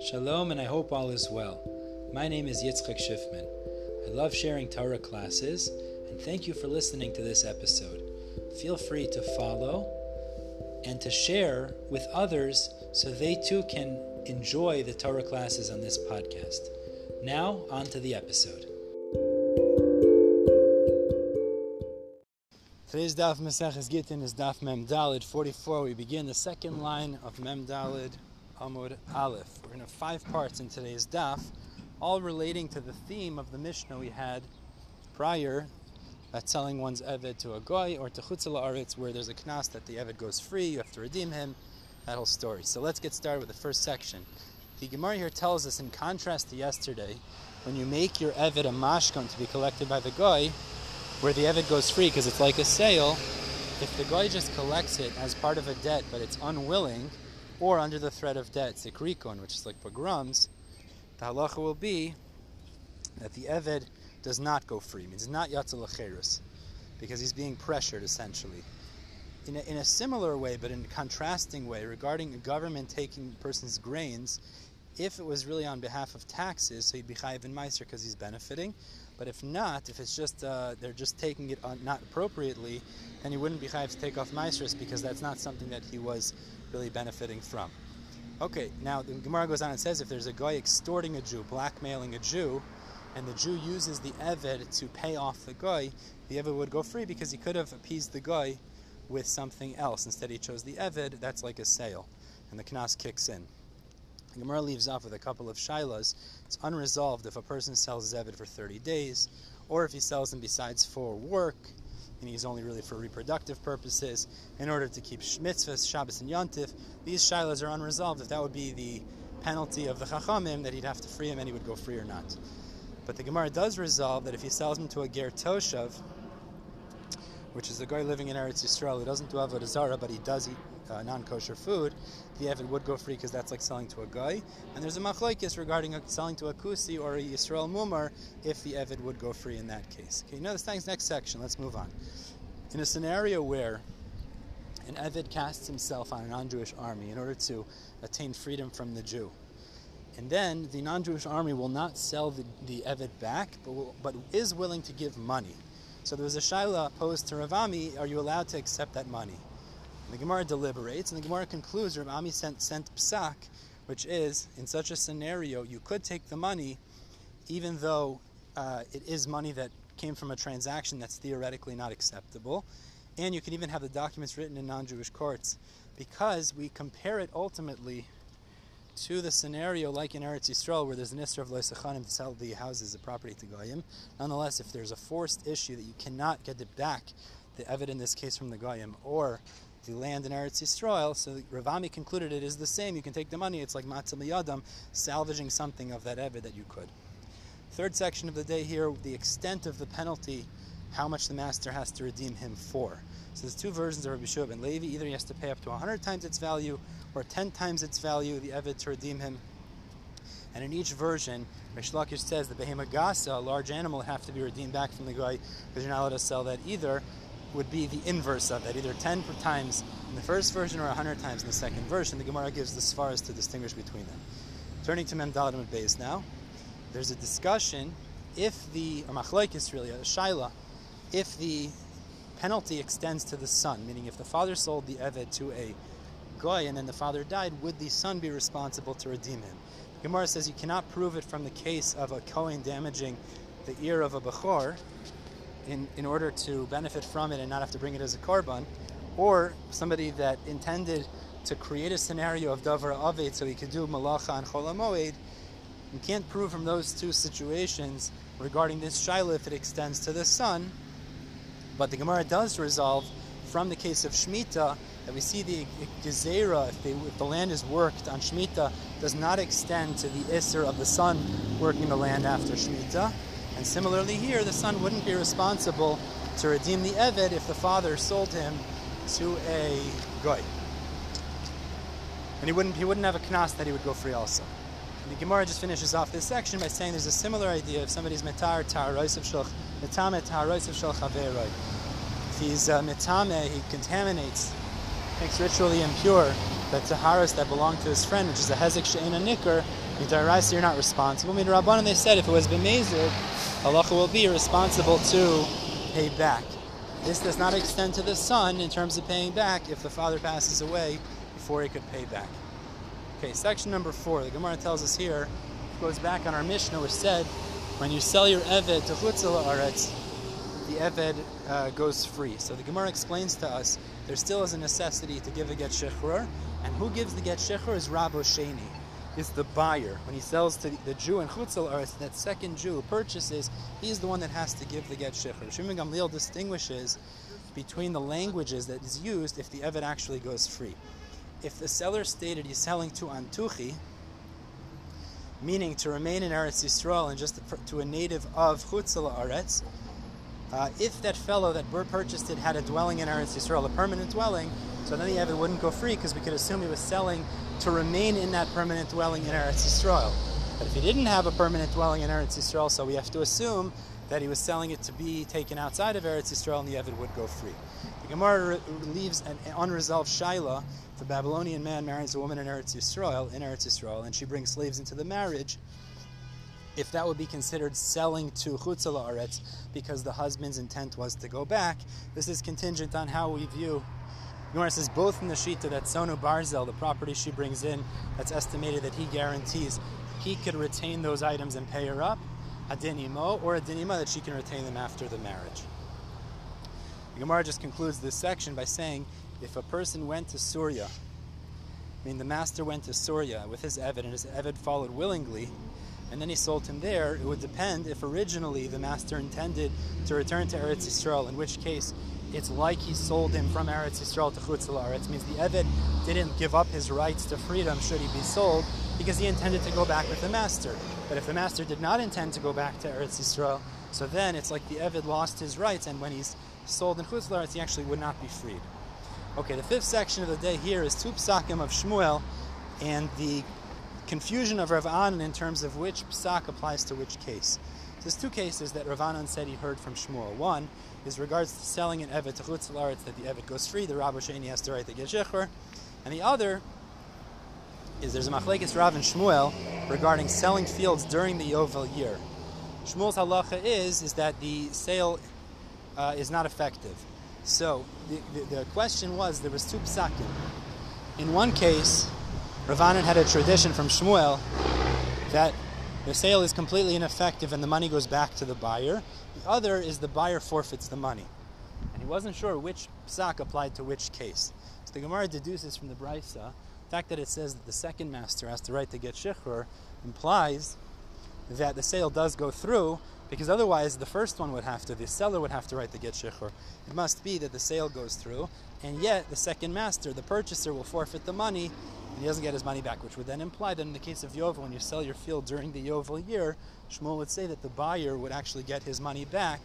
Shalom, and I hope all is well. My name is Yitzchak Schiffman. I love sharing Torah classes, and thank you for listening to this episode. Feel free to follow and to share with others so they too can enjoy the Torah classes on this podcast. Now, on to the episode. Today's Daf Maseches Gittin is Daf Mem Dalid 44. We begin the second line of Mem Dalid Amud Aleph. We're going to have five parts in today's Daf, all relating to the theme of the Mishnah we had prior about selling one's Eved to a Goy or to Chutzala where there's a knas that the Eved goes free, you have to redeem him, that whole story. So let's get started with the first section. The Gemara here tells us, in contrast to yesterday, when you make your Eved a mashkon to be collected by the Goy, where the Eved goes free because it's like a sale, if the Goy just collects it as part of a debt but it's unwilling, or under the threat of debt, sikrikon, which is like pogroms, the halacha will be that the Eved does not go free, means not yatzal because he's being pressured essentially. In a, in a similar way, but in a contrasting way, regarding a government taking a person's grains, if it was really on behalf of taxes, so he'd be chayiv in meiser because he's benefiting. But if not, if it's just uh, they're just taking it on, not appropriately, then he wouldn't be chayiv to take off meisers because that's not something that he was really benefiting from. Okay, now the Gemara goes on and says if there's a guy extorting a Jew, blackmailing a Jew, and the Jew uses the Eved to pay off the guy, the Eved would go free because he could have appeased the guy with something else. Instead, he chose the Eved, that's like a sale, and the Knas kicks in. The Gemara leaves off with a couple of shilas. It's unresolved if a person sells his for 30 days, or if he sells them besides for work, and he's only really for reproductive purposes, in order to keep mitzvahs, Shabbos, and Yontif. These shilas are unresolved if that would be the penalty of the Chachamim, that he'd have to free him and he would go free or not. But the Gemara does resolve that if he sells them to a Ger Toshav, which is a guy living in Eretz Yisrael who doesn't do Avodah Zarah, but he does eat uh, non-kosher food, the Evid would go free because that's like selling to a guy. And there's a machlokes regarding a, selling to a kusi or a Yisrael mumar if the Evid would go free in that case. Okay, now this thing's next section. Let's move on. In a scenario where an Evid casts himself on a non-Jewish army in order to attain freedom from the Jew, and then the non-Jewish army will not sell the, the Evid back, but, will, but is willing to give money. So there was a shaila posed to Ravami, are you allowed to accept that money? And the Gemara deliberates, and the Gemara concludes Ravami sent, sent psak, which is, in such a scenario, you could take the money, even though uh, it is money that came from a transaction that's theoretically not acceptable. And you can even have the documents written in non-Jewish courts, because we compare it ultimately to the scenario like in Eretz Yisrael where there's an Isra of Loisachanim to sell the houses, the property to Goyim. Nonetheless, if there's a forced issue that you cannot get it back, the Eved in this case from the Goyim, or the land in Eretz Yisrael, so Ravami concluded it is the same. You can take the money, it's like Matzah Yadam, salvaging something of that Eved that you could. Third section of the day here, the extent of the penalty, how much the master has to redeem him for. So there's two versions of Rabbi Shua ben Levi. Either he has to pay up to 100 times its value, or 10 times its value, the Eved, to redeem him. And in each version, Reish Lakish says the Behemagasa, a large animal, have to be redeemed back from the guy because you're not allowed to sell that either, would be the inverse of that, either 10 times in the first version or 100 times in the second version. The Gemara gives the svaras to distinguish between them. Turning to Memdalim and Beis now, there's a discussion if the, or machlaikis really, a shaila, if the penalty extends to the son, meaning if the father sold the Eved to a Goy and then the father died, would the son be responsible to redeem him? Gemara says you cannot prove it from the case of a Kohen damaging the ear of a Bechor in, in order to benefit from it and not have to bring it as a korban, or somebody that intended to create a scenario of Davar Aved so he could do Malacha and Chol Hamoed. You can't prove from those two situations regarding this shaila if it extends to the son, but the Gemara does resolve from the case of Shemitah that we see the Gezerah, if, if, the land is worked on Shemitah, does not extend to the Isser of the son working the land after Shemitah. And similarly here, the son wouldn't be responsible to redeem the Eved if the father sold him to a Goy. And he wouldn't, he wouldn't have a knas that he would go free also. And the Gemara just finishes off this section by saying there's a similar idea if somebody's metar tar roisav shulch metame tar roisav shulch If he's uh, metame, he contaminates, makes ritually impure that Taharas that belong to his friend, which is a Hezek She'ena Nikr, Midaraisa, you're not responsible. Midrabanan, they said if it was Bemezid, Halacha will be responsible to pay back. This does not extend to the son in terms of paying back if the father passes away before he could pay back. Okay, section number four. The Gemara tells us here, goes back on our Mishnah, which said, when you sell your Eved to Chutzala Aretz, the Eved uh, goes free. So the Gemara explains to us there still is a necessity to give a get shechrur, and who gives the get shechrur is Rabbo Sheni, is the buyer. When he sells to the Jew in Chutzal Aretz, that second Jew purchases, he's the one that has to give the get shechrur. Shimon Gamliel distinguishes between the languages that is used if the Eved actually goes free. If the seller stated he's selling to Antuchi, meaning to remain in Eretz Yisrael and just to a native of Chutzal Aretz, uh, if that fellow that purchased it had a dwelling in Eretz Yisrael, a permanent dwelling, so then the Evid wouldn't go free because we could assume he was selling to remain in that permanent dwelling in Eretz Yisrael. But if he didn't have a permanent dwelling in Eretz Yisrael, so we have to assume that he was selling it to be taken outside of Eretz Yisrael and the Evid would go free. The Gemara leaves an unresolved shaila. If a Babylonian man marries a woman in Eretz Yisrael, in Eretz Yisrael, and she brings slaves into the marriage, if that would be considered selling to Chutzala Aretz because the husband's intent was to go back, this is contingent on how we view. Gemara says both in the Shita that Sonu Barzel, the property she brings in, that's estimated that he guarantees he could retain those items and pay her up, a dinimo, or a dinima that she can retain them after the marriage. The Gemara just concludes this section by saying if a person went to Surya, I mean the master went to Surya with his Evid and his Evid followed willingly, and then he sold him there, it would depend if originally the master intended to return to Eretz Yisrael, in which case it's like he sold him from Eretz Yisrael to Chutz It means the Eved didn't give up his rights to freedom should he be sold because he intended to go back with the master. But if the master did not intend to go back to Eretz Yisrael, so then it's like the Eved lost his rights, and when he's sold in Chutz he actually would not be freed. Okay, the fifth section of the day here is two psakim of Shmuel and the confusion of Rav Anan in terms of which psak applies to which case. There's two cases that Rav Anan said he heard from Shmuel. One is regards to selling an Evet to Chutz that the Evet goes free, the Rabbi Sheni has to write the Geshecher. And the other is there's a Machlekes Rav and Shmuel regarding selling fields during the Yovel year. Shmuel's halacha is, is that the sale uh, is not effective. So the, the, the question was, there was two psakim. In one case, Rav Anan had a tradition from Shmuel that the sale is completely ineffective and the money goes back to the buyer. The other is the buyer forfeits the money. And he wasn't sure which psak applied to which case. So the Gemara deduces from the Brisa, the fact that it says that the second master has the right to get shechur implies that the sale does go through because otherwise the first one would have to, the seller would have to write the get shechur. It must be that the sale goes through, and yet the second master, the purchaser, will forfeit the money and he doesn't get his money back, which would then imply that in the case of Yovel, when you sell your field during the Yovel year, Shmuel would say that the buyer would actually get his money back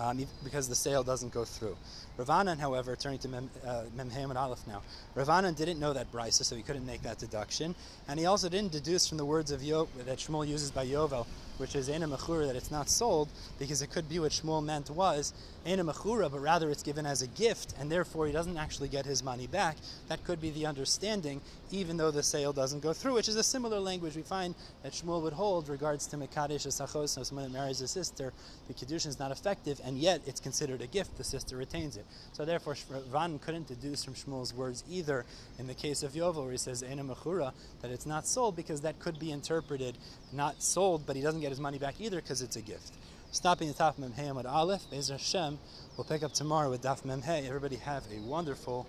um, because the sale doesn't go through. Rav Anan, however, turning to Mem, uh, and Aleph now, Rav Anan didn't know that brisa, so he couldn't make that deduction, and he also didn't deduce from the words of Yo, that Shmuel uses by Yovel, which is Ena Mechura, that it's not sold, because it could be what Shmuel meant was Ena Mechura, but rather it's given as a gift, and therefore he doesn't actually get his money back. That could be the understanding, even though the sale doesn't go through, which is a similar language we find that Shmuel would hold regards to Mekadesh Asachos, so someone that marries a sister, the Kedushin is not effective, and yet it's considered a gift, the sister retains it. So therefore, Van couldn't deduce from Shmuel's words either in the case of Yovel, where he says Ena Mechura, that it's not sold, because that could be interpreted not sold, but he doesn't get his money back either because it's a gift. Stopping the top Mem Hey Amud Aleph, Bezer Hashem, we'll pick up tomorrow with Daf Mem. Everybody have a wonderful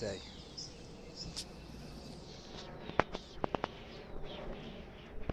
day.